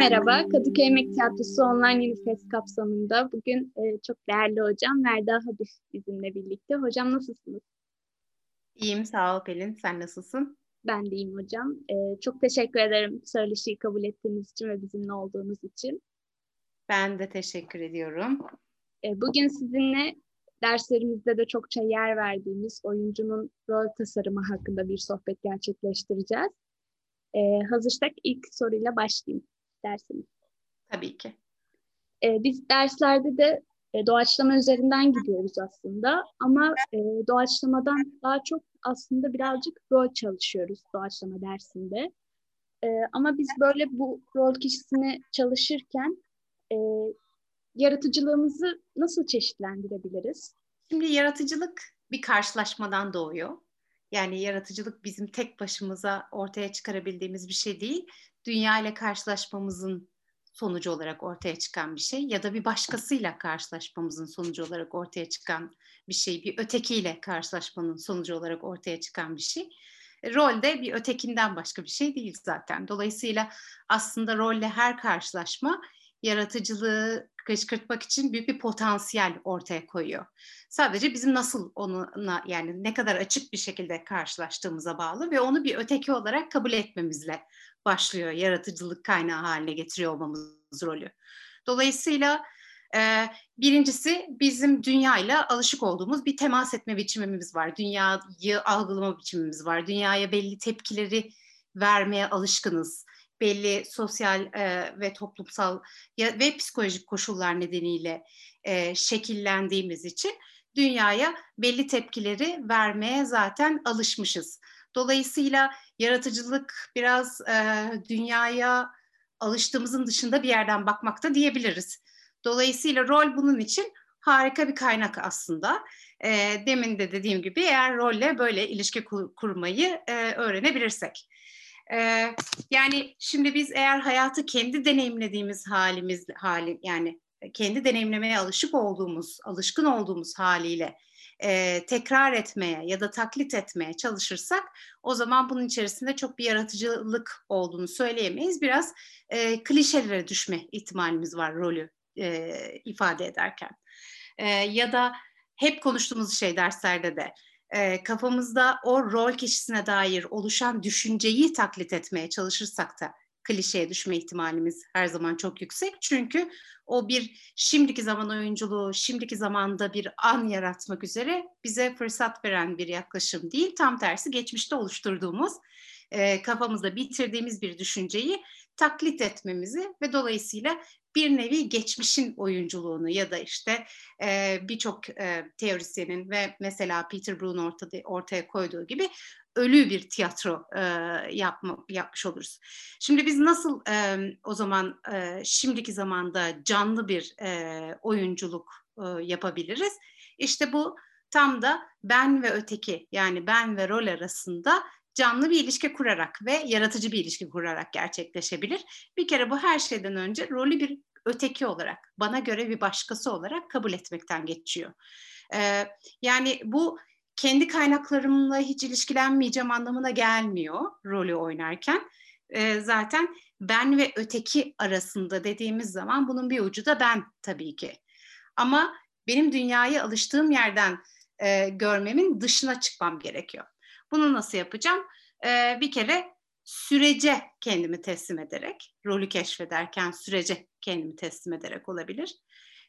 merhaba. Kadıköy Emek Tiyatrosu Online Unifest kapsamında bugün e, çok değerli hocam Verda Habif bizimle birlikte. Hocam nasılsınız? İyiyim, sağ ol Pelin. Sen nasılsın? Ben de iyiyim hocam. E, çok teşekkür ederim söyleşiyi kabul ettiğiniz için ve bizimle olduğunuz için. Ben de teşekkür ediyorum. E, bugün sizinle derslerimizde de çokça yer verdiğimiz oyuncunun rol tasarımı hakkında bir sohbet gerçekleştireceğiz. E, hazırsak ilk soruyla başlayayım dersiniz. Tabii ki. E, biz derslerde de e, doğaçlama üzerinden gidiyoruz aslında ama e, doğaçlamadan daha çok aslında birazcık rol çalışıyoruz doğaçlama dersinde. E, ama biz böyle bu rol kişisini çalışırken e, yaratıcılığımızı nasıl çeşitlendirebiliriz? Şimdi yaratıcılık bir karşılaşmadan doğuyor. Yani yaratıcılık bizim tek başımıza ortaya çıkarabildiğimiz bir şey değil. Dünya ile karşılaşmamızın sonucu olarak ortaya çıkan bir şey ya da bir başkasıyla karşılaşmamızın sonucu olarak ortaya çıkan bir şey, bir ötekiyle karşılaşmanın sonucu olarak ortaya çıkan bir şey. Rol de bir ötekinden başka bir şey değil zaten. Dolayısıyla aslında rolle her karşılaşma yaratıcılığı kışkırtmak için büyük bir potansiyel ortaya koyuyor. Sadece bizim nasıl onunla yani ne kadar açık bir şekilde karşılaştığımıza bağlı ve onu bir öteki olarak kabul etmemizle başlıyor yaratıcılık kaynağı haline getiriyor olmamız rolü. Dolayısıyla e, birincisi bizim dünyayla alışık olduğumuz bir temas etme biçimimiz var. Dünyayı algılama biçimimiz var. Dünyaya belli tepkileri vermeye alışkınız belli sosyal e, ve toplumsal ya, ve psikolojik koşullar nedeniyle e, şekillendiğimiz için dünyaya belli tepkileri vermeye zaten alışmışız. Dolayısıyla yaratıcılık biraz e, dünyaya alıştığımızın dışında bir yerden bakmakta diyebiliriz. Dolayısıyla rol bunun için harika bir kaynak aslında. E, demin de dediğim gibi eğer rolle böyle ilişki kur, kurmayı e, öğrenebilirsek. Ee, yani şimdi biz eğer hayatı kendi deneyimlediğimiz halimiz hali yani kendi deneyimlemeye alışık olduğumuz, alışkın olduğumuz haliyle e, tekrar etmeye ya da taklit etmeye çalışırsak o zaman bunun içerisinde çok bir yaratıcılık olduğunu söyleyemeyiz. Biraz e, klişelere düşme ihtimalimiz var rolü e, ifade ederken. E, ya da hep konuştuğumuz şey derslerde de e, kafamızda o rol kişisine dair oluşan düşünceyi taklit etmeye çalışırsak da klişeye düşme ihtimalimiz her zaman çok yüksek. Çünkü o bir şimdiki zaman oyunculuğu, şimdiki zamanda bir an yaratmak üzere bize fırsat veren bir yaklaşım değil. Tam tersi geçmişte oluşturduğumuz, e, kafamızda bitirdiğimiz bir düşünceyi taklit etmemizi ve dolayısıyla bir nevi geçmişin oyunculuğunu ya da işte e, birçok e, teorisyenin ve mesela Peter Brown ortada, ortaya koyduğu gibi ölü bir tiyatro e, yapma, yapmış oluruz. Şimdi biz nasıl e, o zaman e, şimdiki zamanda canlı bir e, oyunculuk e, yapabiliriz? İşte bu tam da ben ve öteki yani ben ve rol arasında canlı bir ilişki kurarak ve yaratıcı bir ilişki kurarak gerçekleşebilir. Bir kere bu her şeyden önce rolü bir öteki olarak, bana göre bir başkası olarak kabul etmekten geçiyor. Ee, yani bu kendi kaynaklarımla hiç ilişkilenmeyeceğim anlamına gelmiyor rolü oynarken. Ee, zaten ben ve öteki arasında dediğimiz zaman bunun bir ucu da ben tabii ki. Ama benim dünyayı alıştığım yerden e, görmemin dışına çıkmam gerekiyor. Bunu nasıl yapacağım? Ee, bir kere sürece kendimi teslim ederek, rolü keşfederken sürece kendimi teslim ederek olabilir.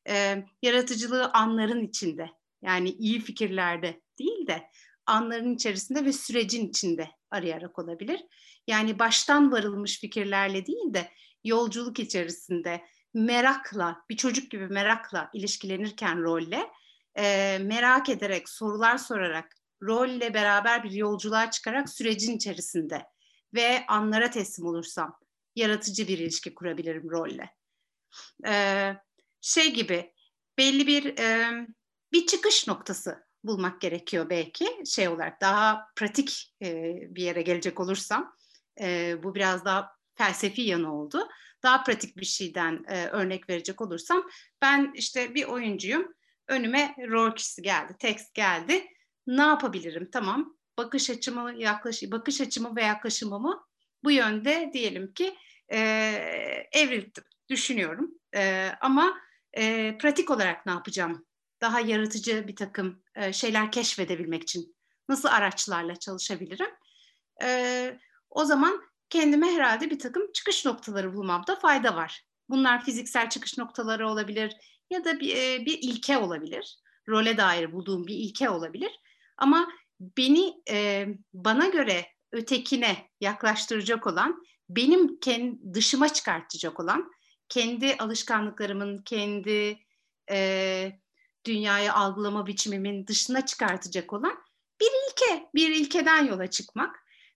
Ee, yaratıcılığı anların içinde, yani iyi fikirlerde değil de anların içerisinde ve sürecin içinde arayarak olabilir. Yani baştan varılmış fikirlerle değil de yolculuk içerisinde merakla, bir çocuk gibi merakla ilişkilenirken rolle, e, merak ederek, sorular sorarak, rolle beraber bir yolculuğa çıkarak sürecin içerisinde ve anlara teslim olursam yaratıcı bir ilişki kurabilirim rolle. Ee, şey gibi belli bir e, bir çıkış noktası bulmak gerekiyor belki şey olarak daha pratik e, bir yere gelecek olursam e, bu biraz daha felsefi yanı oldu. Daha pratik bir şeyden e, örnek verecek olursam ben işte bir oyuncuyum önüme rol kişisi geldi tekst geldi ne yapabilirim tamam bakış açımı yaklaş bakış açımı ve yaklaşımımı bu yönde diyelim ki e, evrildim, düşünüyorum. E, ama e, pratik olarak ne yapacağım? Daha yaratıcı bir takım e, şeyler keşfedebilmek için nasıl araçlarla çalışabilirim? E, o zaman kendime herhalde bir takım çıkış noktaları bulmamda fayda var. Bunlar fiziksel çıkış noktaları olabilir ya da bir, e, bir ilke olabilir. Role dair bulduğum bir ilke olabilir. Ama beni e, bana göre ötekine yaklaştıracak olan, benim kendi dışıma çıkartacak olan, kendi alışkanlıklarımın, kendi e, dünyayı algılama biçimimin dışına çıkartacak olan bir ilke, bir ilkeden yola çıkmak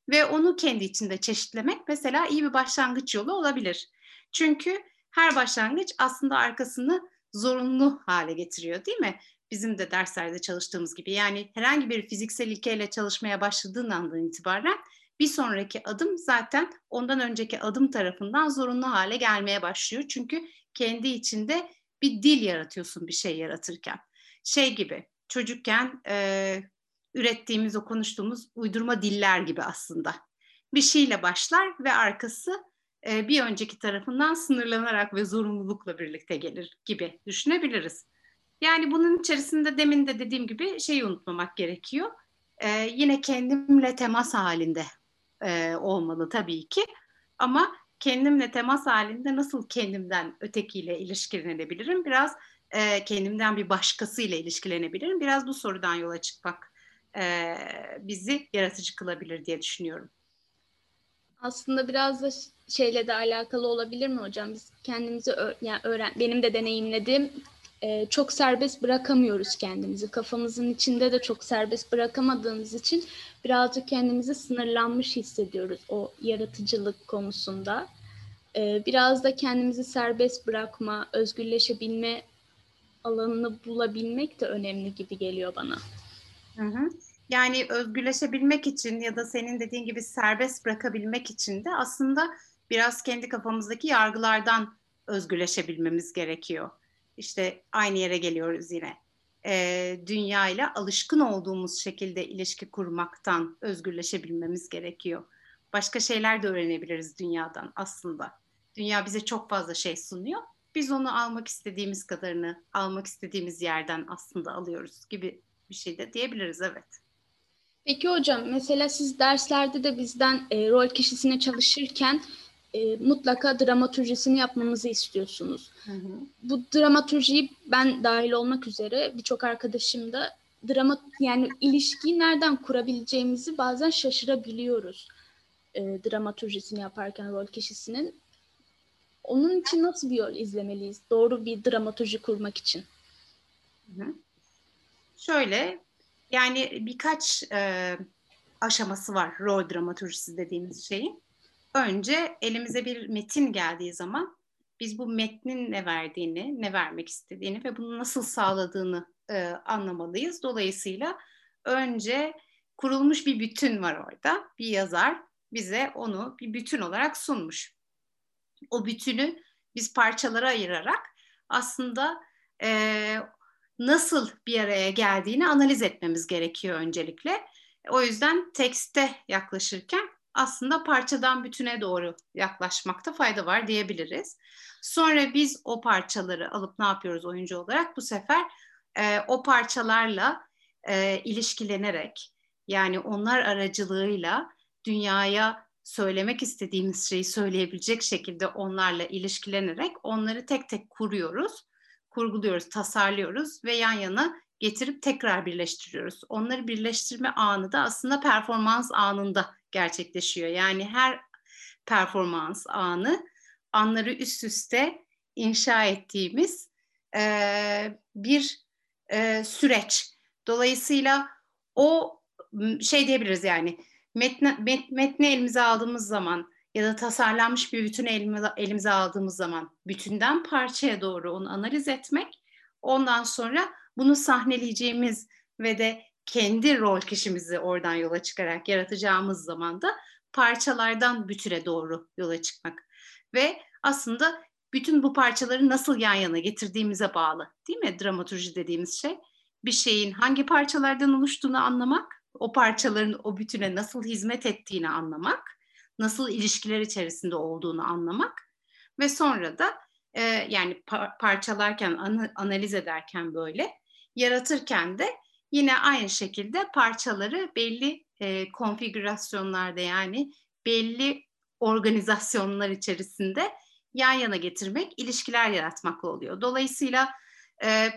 ve onu kendi içinde çeşitlemek mesela iyi bir başlangıç yolu olabilir. Çünkü her başlangıç aslında arkasını zorunlu hale getiriyor değil mi? Bizim de derslerde çalıştığımız gibi. Yani herhangi bir fiziksel ilkeyle çalışmaya başladığın andan itibaren bir sonraki adım zaten ondan önceki adım tarafından zorunlu hale gelmeye başlıyor. Çünkü kendi içinde bir dil yaratıyorsun bir şey yaratırken. Şey gibi çocukken e, ürettiğimiz o konuştuğumuz uydurma diller gibi aslında. Bir şeyle başlar ve arkası e, bir önceki tarafından sınırlanarak ve zorunlulukla birlikte gelir gibi düşünebiliriz. Yani bunun içerisinde demin de dediğim gibi şeyi unutmamak gerekiyor. E, yine kendimle temas halinde e, olmalı tabii ki. Ama kendimle temas halinde nasıl kendimden ötekiyle ilişkilenebilirim? Biraz e, kendimden bir başkasıyla ilişkilenebilirim. Biraz bu sorudan yola çıkmak e, bizi yaratıcı kılabilir diye düşünüyorum. Aslında biraz da şeyle de alakalı olabilir mi hocam? Biz kendimizi yani öğren benim de deneyimlediğim e, çok serbest bırakamıyoruz kendimizi. Kafamızın içinde de çok serbest bırakamadığımız için birazcık kendimizi sınırlanmış hissediyoruz o yaratıcılık konusunda. E, biraz da kendimizi serbest bırakma, özgürleşebilme alanını bulabilmek de önemli gibi geliyor bana. Hı hı. Yani özgürleşebilmek için ya da senin dediğin gibi serbest bırakabilmek için de aslında biraz kendi kafamızdaki yargılardan özgürleşebilmemiz gerekiyor. İşte aynı yere geliyoruz yine. Ee, dünya ile alışkın olduğumuz şekilde ilişki kurmaktan özgürleşebilmemiz gerekiyor. Başka şeyler de öğrenebiliriz dünyadan aslında. Dünya bize çok fazla şey sunuyor. Biz onu almak istediğimiz kadarını, almak istediğimiz yerden aslında alıyoruz gibi bir şey de diyebiliriz evet. Peki hocam mesela siz derslerde de bizden e, rol kişisine çalışırken e, mutlaka dramaturjisini yapmamızı istiyorsunuz. Hı hı. Bu dramaturjiyi ben dahil olmak üzere birçok arkadaşım da drama yani ilişkiyi nereden kurabileceğimizi bazen şaşırabiliyoruz. E, dramaturjisini yaparken rol kişisinin. Onun için nasıl bir yol izlemeliyiz? Doğru bir dramaturji kurmak için. Hı hı. Şöyle yani birkaç e, aşaması var rol dramaturjisi dediğimiz şeyin. Önce elimize bir metin geldiği zaman biz bu metnin ne verdiğini, ne vermek istediğini ve bunu nasıl sağladığını e, anlamalıyız. Dolayısıyla önce kurulmuş bir bütün var orada. Bir yazar bize onu bir bütün olarak sunmuş. O bütünü biz parçalara ayırarak aslında e, nasıl bir araya geldiğini analiz etmemiz gerekiyor öncelikle. O yüzden tekste yaklaşırken aslında parçadan bütüne doğru yaklaşmakta fayda var diyebiliriz. Sonra biz o parçaları alıp ne yapıyoruz oyuncu olarak? Bu sefer e, o parçalarla e, ilişkilenerek yani onlar aracılığıyla dünyaya söylemek istediğimiz şeyi söyleyebilecek şekilde onlarla ilişkilenerek onları tek tek kuruyoruz kurguluyoruz, tasarlıyoruz ve yan yana getirip tekrar birleştiriyoruz. Onları birleştirme anı da aslında performans anında gerçekleşiyor. Yani her performans anı anları üst üste inşa ettiğimiz e, bir e, süreç. Dolayısıyla o şey diyebiliriz yani metne, met, metni elimize aldığımız zaman ya da tasarlanmış bir bütünü elimize, elimize aldığımız zaman bütünden parçaya doğru onu analiz etmek, ondan sonra bunu sahneleyeceğimiz ve de kendi rol kişimizi oradan yola çıkarak yaratacağımız zaman da parçalardan bütüne doğru yola çıkmak. Ve aslında bütün bu parçaları nasıl yan yana getirdiğimize bağlı değil mi dramaturji dediğimiz şey? Bir şeyin hangi parçalardan oluştuğunu anlamak, o parçaların o bütüne nasıl hizmet ettiğini anlamak nasıl ilişkiler içerisinde olduğunu anlamak ve sonra da e, yani par- parçalarken, an- analiz ederken böyle yaratırken de yine aynı şekilde parçaları belli e, konfigürasyonlarda yani belli organizasyonlar içerisinde yan yana getirmek, ilişkiler yaratmakla oluyor. Dolayısıyla e,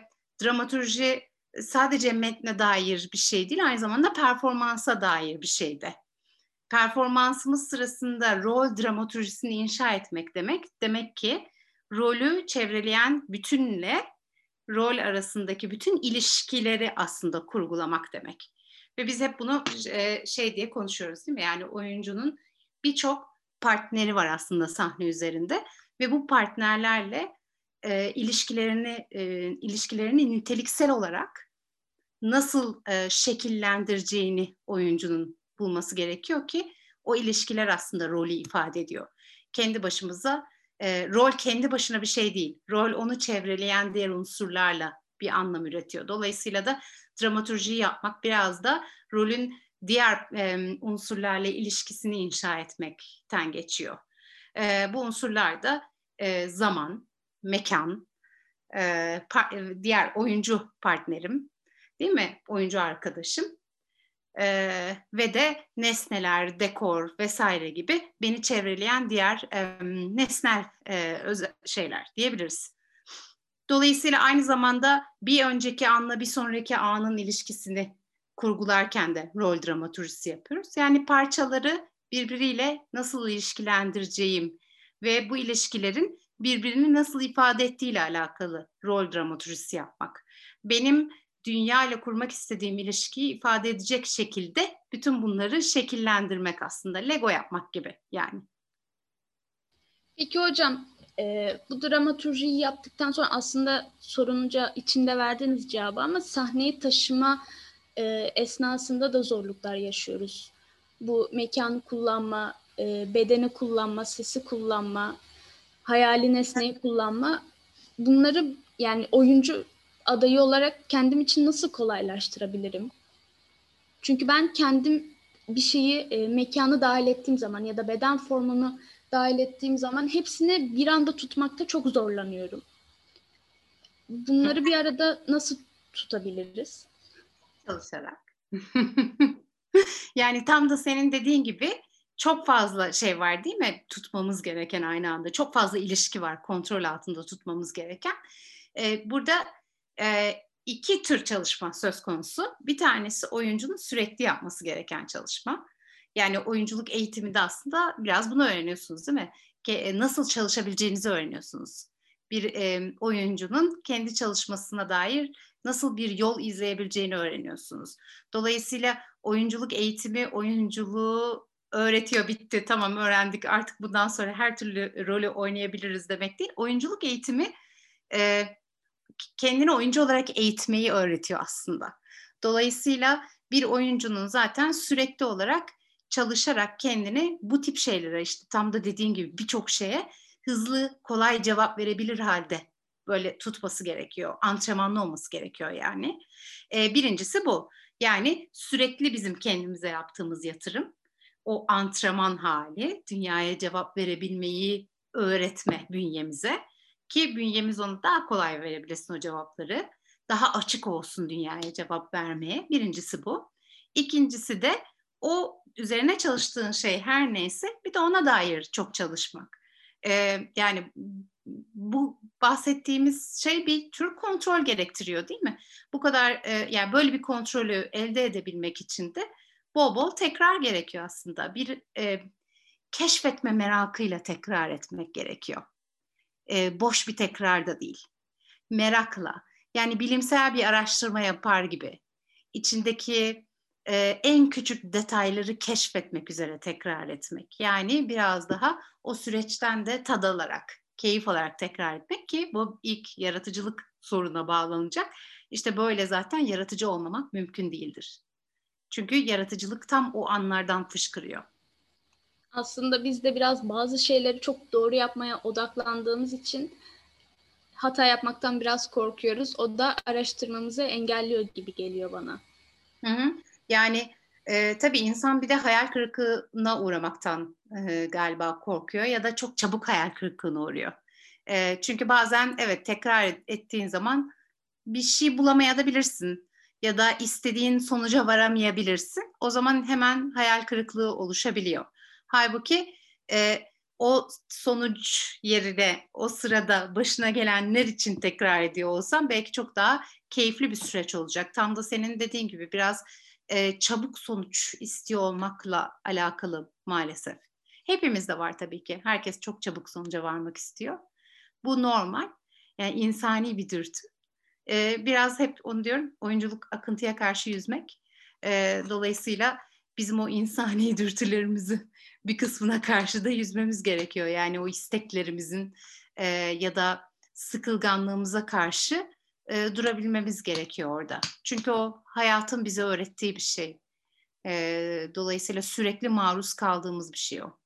dramaturji sadece metne dair bir şey değil, aynı zamanda performansa dair bir şey de. Performansımız sırasında rol dramaturjisini inşa etmek demek, demek ki rolü çevreleyen bütünle rol arasındaki bütün ilişkileri aslında kurgulamak demek. Ve biz hep bunu e, şey diye konuşuyoruz değil mi? Yani oyuncunun birçok partneri var aslında sahne üzerinde ve bu partnerlerle e, ilişkilerini e, ilişkilerini niteliksel olarak nasıl e, şekillendireceğini oyuncunun bulması gerekiyor ki o ilişkiler aslında rolü ifade ediyor. Kendi başımıza e, rol kendi başına bir şey değil. Rol onu çevreleyen diğer unsurlarla bir anlam üretiyor. Dolayısıyla da dramaturjiyi yapmak biraz da rolün diğer e, unsurlarla ilişkisini inşa etmekten geçiyor. E, bu unsurlar da e, zaman, mekan, e, par- diğer oyuncu partnerim, değil mi? Oyuncu arkadaşım e, ve de nesneler, dekor vesaire gibi beni çevreleyen diğer e, nesnel e, şeyler diyebiliriz. Dolayısıyla aynı zamanda bir önceki anla bir sonraki anın ilişkisini kurgularken de rol dramaturjisi yapıyoruz. Yani parçaları birbiriyle nasıl ilişkilendireceğim ve bu ilişkilerin birbirini nasıl ifade ettiğiyle alakalı rol dramaturjisi yapmak. Benim dünya ile kurmak istediğim ilişkiyi ifade edecek şekilde bütün bunları şekillendirmek aslında. Lego yapmak gibi yani. Peki hocam e, bu dramaturjiyi yaptıktan sonra aslında sorunca içinde verdiğiniz cevabı ama sahneyi taşıma e, esnasında da zorluklar yaşıyoruz. Bu mekanı kullanma, e, bedeni kullanma, sesi kullanma, hayali nesneyi kullanma bunları yani oyuncu adayı olarak kendim için nasıl kolaylaştırabilirim? Çünkü ben kendim bir şeyi e, mekanı dahil ettiğim zaman ya da beden formunu dahil ettiğim zaman hepsini bir anda tutmakta çok zorlanıyorum. Bunları bir arada nasıl tutabiliriz? Çalışarak. yani tam da senin dediğin gibi çok fazla şey var değil mi? Tutmamız gereken aynı anda. Çok fazla ilişki var kontrol altında tutmamız gereken. Ee, burada e, iki tür çalışma söz konusu. Bir tanesi oyuncunun sürekli yapması gereken çalışma. Yani oyunculuk eğitiminde aslında biraz bunu öğreniyorsunuz değil mi? Ke, nasıl çalışabileceğinizi öğreniyorsunuz. Bir e, oyuncunun kendi çalışmasına dair nasıl bir yol izleyebileceğini öğreniyorsunuz. Dolayısıyla oyunculuk eğitimi oyunculuğu öğretiyor bitti tamam öğrendik artık bundan sonra her türlü rolü oynayabiliriz demek değil. Oyunculuk eğitimi e, kendini oyuncu olarak eğitmeyi öğretiyor aslında. Dolayısıyla bir oyuncunun zaten sürekli olarak çalışarak kendini bu tip şeylere işte tam da dediğim gibi birçok şeye hızlı kolay cevap verebilir halde böyle tutması gerekiyor. Antrenmanlı olması gerekiyor yani. Ee, birincisi bu. Yani sürekli bizim kendimize yaptığımız yatırım. O antrenman hali, dünyaya cevap verebilmeyi öğretme bünyemize ki bünyemiz onu daha kolay verebilsin o cevapları. Daha açık olsun dünyaya cevap vermeye. Birincisi bu. İkincisi de o üzerine çalıştığın şey her neyse bir de ona dair çok çalışmak. Ee, yani bu bahsettiğimiz şey bir tür kontrol gerektiriyor değil mi? Bu kadar e, yani böyle bir kontrolü elde edebilmek için de bol bol tekrar gerekiyor aslında. Bir e, keşfetme merakıyla tekrar etmek gerekiyor e, boş bir tekrar da değil. Merakla, yani bilimsel bir araştırma yapar gibi içindeki e, en küçük detayları keşfetmek üzere tekrar etmek. Yani biraz daha o süreçten de tad alarak, keyif alarak tekrar etmek ki bu ilk yaratıcılık soruna bağlanacak. İşte böyle zaten yaratıcı olmamak mümkün değildir. Çünkü yaratıcılık tam o anlardan fışkırıyor aslında biz de biraz bazı şeyleri çok doğru yapmaya odaklandığımız için hata yapmaktan biraz korkuyoruz. O da araştırmamızı engelliyor gibi geliyor bana. Hı hı. Yani E, tabii insan bir de hayal kırıklığına uğramaktan e, galiba korkuyor ya da çok çabuk hayal kırıklığına uğruyor. E, çünkü bazen evet tekrar ettiğin zaman bir şey bulamayabilirsin ya da istediğin sonuca varamayabilirsin. O zaman hemen hayal kırıklığı oluşabiliyor. Halbuki e, o sonuç yerine o sırada başına gelenler için tekrar ediyor olsam belki çok daha keyifli bir süreç olacak. Tam da senin dediğin gibi biraz e, çabuk sonuç istiyor olmakla alakalı maalesef. Hepimizde var tabii ki. Herkes çok çabuk sonuca varmak istiyor. Bu normal. Yani insani bir dürtü. E, biraz hep onu diyorum oyunculuk akıntıya karşı yüzmek. E, dolayısıyla bizim o insani dürtülerimizi bir kısmına karşı da yüzmemiz gerekiyor. Yani o isteklerimizin e, ya da sıkılganlığımıza karşı e, durabilmemiz gerekiyor orada. Çünkü o hayatın bize öğrettiği bir şey. E, dolayısıyla sürekli maruz kaldığımız bir şey o.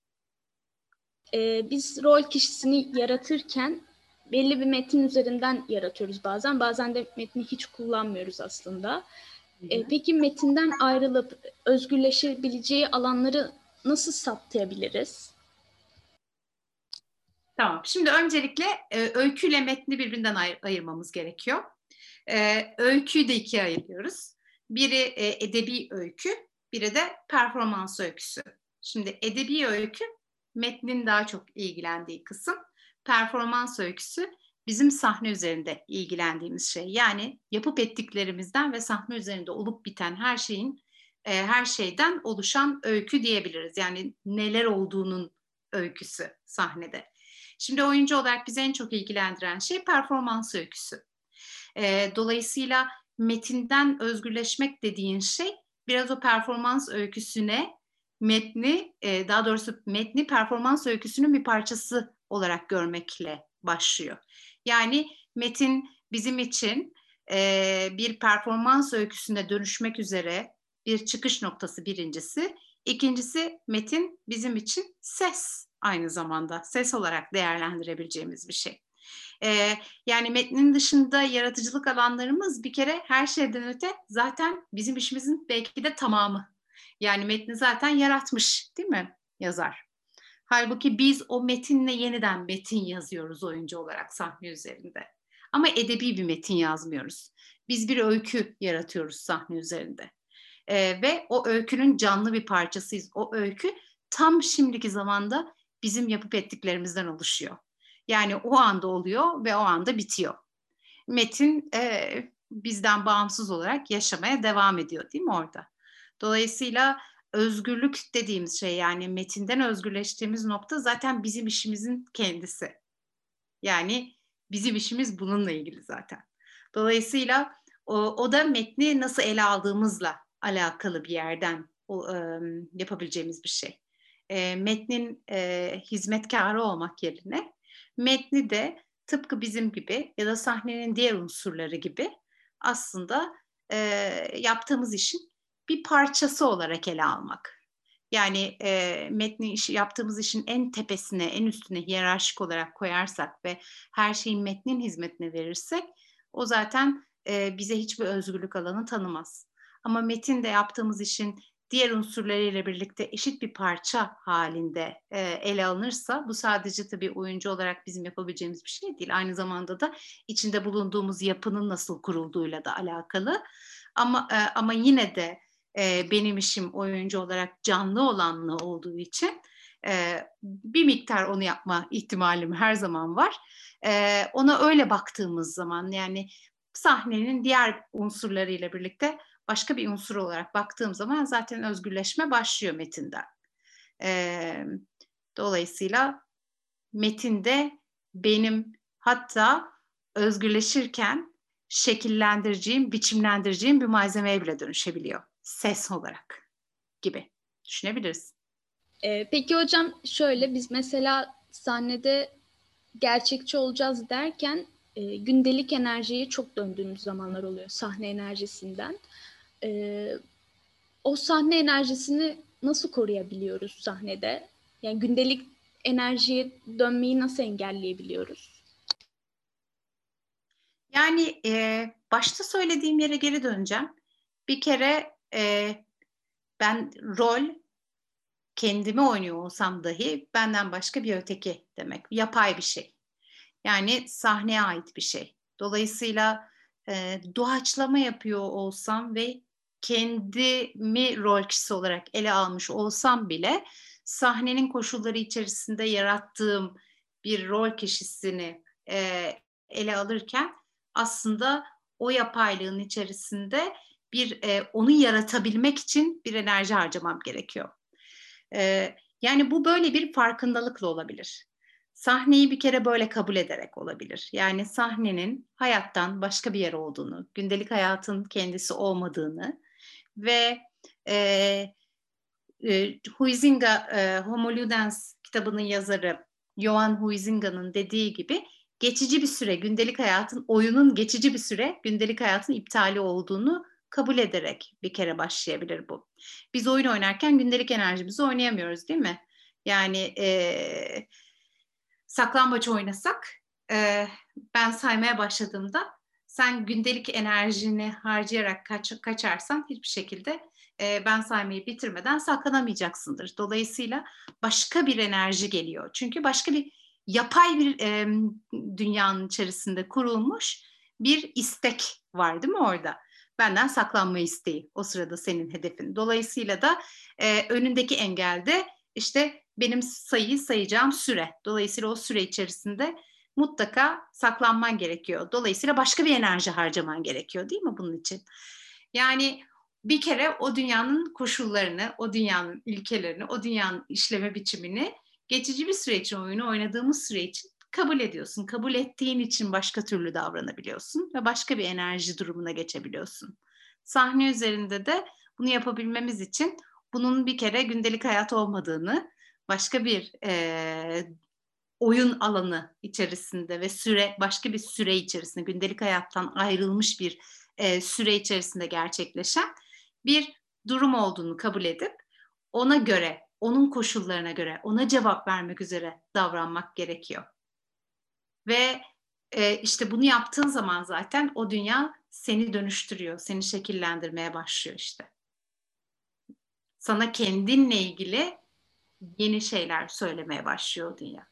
Ee, biz rol kişisini yaratırken belli bir metin üzerinden yaratıyoruz bazen. Bazen de metni hiç kullanmıyoruz aslında. E, peki metinden ayrılıp özgürleşebileceği alanları nasıl saptayabiliriz? Tamam. Şimdi öncelikle e, öyküyle metni birbirinden ayır, ayırmamız gerekiyor. E, öyküyü de ikiye ayırıyoruz. Biri e, edebi öykü, biri de performans öyküsü. Şimdi edebi öykü metnin daha çok ilgilendiği kısım. Performans öyküsü bizim sahne üzerinde ilgilendiğimiz şey. Yani yapıp ettiklerimizden ve sahne üzerinde olup biten her şeyin e, her şeyden oluşan öykü diyebiliriz. Yani neler olduğunun öyküsü sahnede. Şimdi oyuncu olarak bizi en çok ilgilendiren şey performans öyküsü. E, dolayısıyla metinden özgürleşmek dediğin şey biraz o performans öyküsüne metni, e, daha doğrusu metni performans öyküsünün bir parçası olarak görmekle başlıyor. Yani metin bizim için e, bir performans öyküsüne dönüşmek üzere bir çıkış noktası birincisi. İkincisi metin bizim için ses aynı zamanda ses olarak değerlendirebileceğimiz bir şey. Ee, yani metnin dışında yaratıcılık alanlarımız bir kere her şeyden öte zaten bizim işimizin belki de tamamı. Yani metni zaten yaratmış değil mi yazar? Halbuki biz o metinle yeniden metin yazıyoruz oyuncu olarak sahne üzerinde. Ama edebi bir metin yazmıyoruz. Biz bir öykü yaratıyoruz sahne üzerinde. Ee, ve o öykünün canlı bir parçasıyız. O öykü tam şimdiki zamanda bizim yapıp ettiklerimizden oluşuyor. Yani o anda oluyor ve o anda bitiyor. Metin e, bizden bağımsız olarak yaşamaya devam ediyor değil mi orada? Dolayısıyla özgürlük dediğimiz şey yani metinden özgürleştiğimiz nokta zaten bizim işimizin kendisi. Yani bizim işimiz bununla ilgili zaten. Dolayısıyla o, o da metni nasıl ele aldığımızla alakalı bir yerden o, e, yapabileceğimiz bir şey. E, metnin e, hizmetkarı olmak yerine metni de tıpkı bizim gibi ya da sahnenin diğer unsurları gibi aslında e, yaptığımız işin bir parçası olarak ele almak. Yani e, metni işi yaptığımız işin en tepesine, en üstüne hiyerarşik olarak koyarsak ve her şeyin metnin hizmetine verirsek o zaten e, bize hiçbir özgürlük alanı tanımaz. Ama metinde yaptığımız işin diğer unsurlarıyla birlikte eşit bir parça halinde e, ele alınırsa bu sadece tabii oyuncu olarak bizim yapabileceğimiz bir şey değil. Aynı zamanda da içinde bulunduğumuz yapının nasıl kurulduğuyla da alakalı. Ama e, ama yine de e, benim işim oyuncu olarak canlı olanlı olduğu için e, bir miktar onu yapma ihtimalim her zaman var. E, ona öyle baktığımız zaman yani sahnenin diğer unsurlarıyla birlikte başka bir unsur olarak baktığım zaman zaten özgürleşme başlıyor metinden. E, dolayısıyla metinde benim hatta özgürleşirken şekillendireceğim, biçimlendireceğim bir malzemeye bile dönüşebiliyor ses olarak gibi düşünebiliriz. Ee, peki hocam şöyle biz mesela sahnede gerçekçi olacağız derken e, gündelik enerjiyi çok döndüğümüz zamanlar oluyor sahne enerjisinden. E, o sahne enerjisini nasıl koruyabiliyoruz sahnede? Yani gündelik enerjiye dönmeyi nasıl engelleyebiliyoruz? Yani e, başta söylediğim yere geri döneceğim. Bir kere e, ben rol kendimi oynuyor olsam dahi benden başka bir öteki demek. Yapay bir şey. Yani sahneye ait bir şey. Dolayısıyla e, doğaçlama yapıyor olsam ve kendimi rol kişisi olarak ele almış olsam bile sahnenin koşulları içerisinde yarattığım bir rol kişisini e, ele alırken aslında o yapaylığın içerisinde bir e, onu yaratabilmek için bir enerji harcamam gerekiyor. E, yani bu böyle bir farkındalıkla olabilir. Sahneyi bir kere böyle kabul ederek olabilir. Yani sahnenin hayattan başka bir yer olduğunu, gündelik hayatın kendisi olmadığını ve e, e, Huizinga e, Homo Ludens kitabının yazarı Johan Huizinga'nın dediği gibi geçici bir süre gündelik hayatın oyunun geçici bir süre gündelik hayatın iptali olduğunu kabul ederek bir kere başlayabilir bu. Biz oyun oynarken gündelik enerjimizi oynayamıyoruz değil mi? Yani e, saklambaç oynasak e, ben saymaya başladığımda sen gündelik enerjini harcayarak kaç, kaçarsan hiçbir şekilde e, ben saymayı bitirmeden saklanamayacaksındır. Dolayısıyla başka bir enerji geliyor. Çünkü başka bir yapay bir e, dünyanın içerisinde kurulmuş bir istek var değil mi orada? Benden saklanma isteği o sırada senin hedefin. Dolayısıyla da e, önündeki engelde işte benim sayıyı sayacağım süre. Dolayısıyla o süre içerisinde mutlaka saklanman gerekiyor. Dolayısıyla başka bir enerji harcaman gerekiyor değil mi bunun için? Yani bir kere o dünyanın koşullarını, o dünyanın ilkelerini, o dünyanın işleme biçimini geçici bir süre için oyunu oynadığımız süre için kabul ediyorsun. Kabul ettiğin için başka türlü davranabiliyorsun ve başka bir enerji durumuna geçebiliyorsun. Sahne üzerinde de bunu yapabilmemiz için bunun bir kere gündelik hayat olmadığını, başka bir e, oyun alanı içerisinde ve süre başka bir süre içerisinde gündelik hayattan ayrılmış bir e, süre içerisinde gerçekleşen bir durum olduğunu kabul edip ona göre, onun koşullarına göre, ona cevap vermek üzere davranmak gerekiyor. Ve e, işte bunu yaptığın zaman zaten o dünya seni dönüştürüyor, seni şekillendirmeye başlıyor işte. Sana kendinle ilgili yeni şeyler söylemeye başlıyor dünya.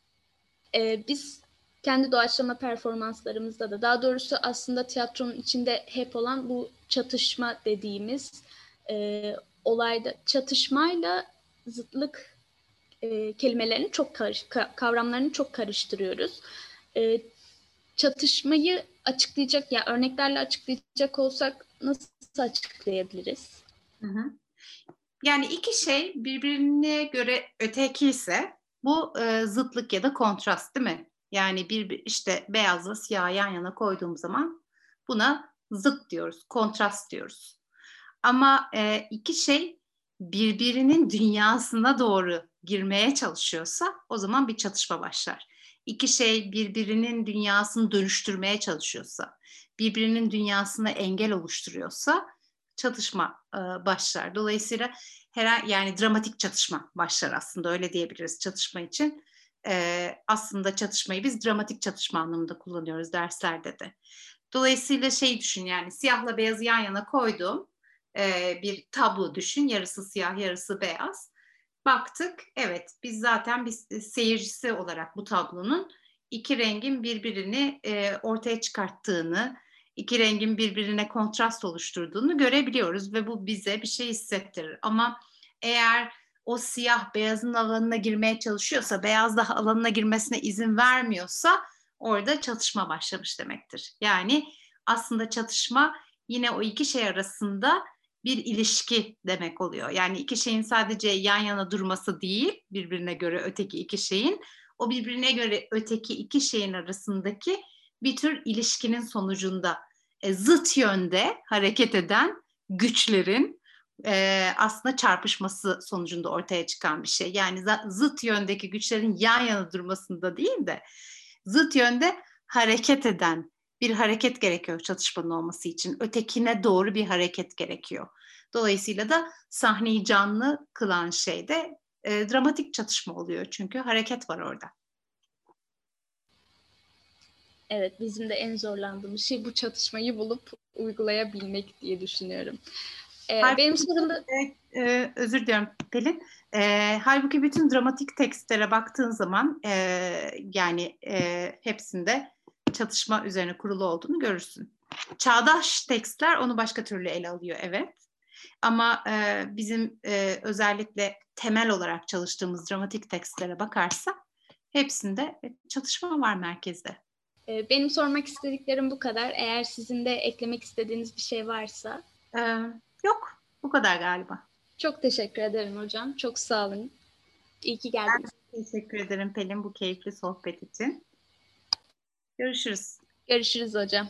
Ee, biz kendi doğaçlama performanslarımızda da daha doğrusu aslında tiyatronun içinde hep olan bu çatışma dediğimiz e, olayda çatışmayla zıtlık e, kelimelerini çok karış, kavramlarını çok karıştırıyoruz. E, çatışmayı açıklayacak ya yani örneklerle açıklayacak olsak nasıl açıklayabiliriz? Hı hı. Yani iki şey birbirine göre öteki ise bu e, zıtlık ya da kontrast değil mi? Yani bir işte beyazla siyah yan yana koyduğum zaman buna zıt diyoruz, kontrast diyoruz. Ama e, iki şey birbirinin dünyasına doğru girmeye çalışıyorsa o zaman bir çatışma başlar. İki şey birbirinin dünyasını dönüştürmeye çalışıyorsa, birbirinin dünyasına engel oluşturuyorsa çatışma e, başlar. Dolayısıyla her yani dramatik çatışma başlar aslında öyle diyebiliriz çatışma için. E, aslında çatışmayı biz dramatik çatışma anlamında kullanıyoruz derslerde de. Dolayısıyla şey düşün yani siyahla beyazı yan yana koydum e, bir tablo düşün yarısı siyah yarısı beyaz. Baktık evet biz zaten biz seyircisi olarak bu tablonun iki rengin birbirini e, ortaya çıkarttığını iki rengin birbirine kontrast oluşturduğunu görebiliyoruz ve bu bize bir şey hissettirir. Ama eğer o siyah beyazın alanına girmeye çalışıyorsa, beyaz da alanına girmesine izin vermiyorsa orada çatışma başlamış demektir. Yani aslında çatışma yine o iki şey arasında bir ilişki demek oluyor. Yani iki şeyin sadece yan yana durması değil, birbirine göre öteki iki şeyin, o birbirine göre öteki iki şeyin arasındaki bir tür ilişkinin sonucunda e, zıt yönde hareket eden güçlerin e, aslında çarpışması sonucunda ortaya çıkan bir şey. Yani zıt yöndeki güçlerin yan yana durmasında değil de zıt yönde hareket eden bir hareket gerekiyor çatışmanın olması için. Ötekine doğru bir hareket gerekiyor. Dolayısıyla da sahneyi canlı kılan şey de e, dramatik çatışma oluyor çünkü hareket var orada. Evet, bizim de en zorlandığımız şey bu çatışmayı bulup uygulayabilmek diye düşünüyorum. Ee, Halbuki- benim sorum da Ee, özür diliyorum Pelin. Ee, halbuki bütün dramatik tekstlere baktığın zaman e, yani e, hepsinde çatışma üzerine kurulu olduğunu görürsün. Çağdaş tekstler onu başka türlü ele alıyor evet. Ama e, bizim e, özellikle temel olarak çalıştığımız dramatik tekstlere bakarsa hepsinde çatışma var merkezde. e, benim sormak istediklerim bu kadar. Eğer sizin de eklemek istediğiniz bir şey varsa Ee, yok bu kadar galiba. çok teşekkür ederim hocam. Çok sağ olun. İyi ki geldiniz. Teşekkür ederim Pelin bu keyifli sohbet için. Görüşürüz. Görüşürüz hocam.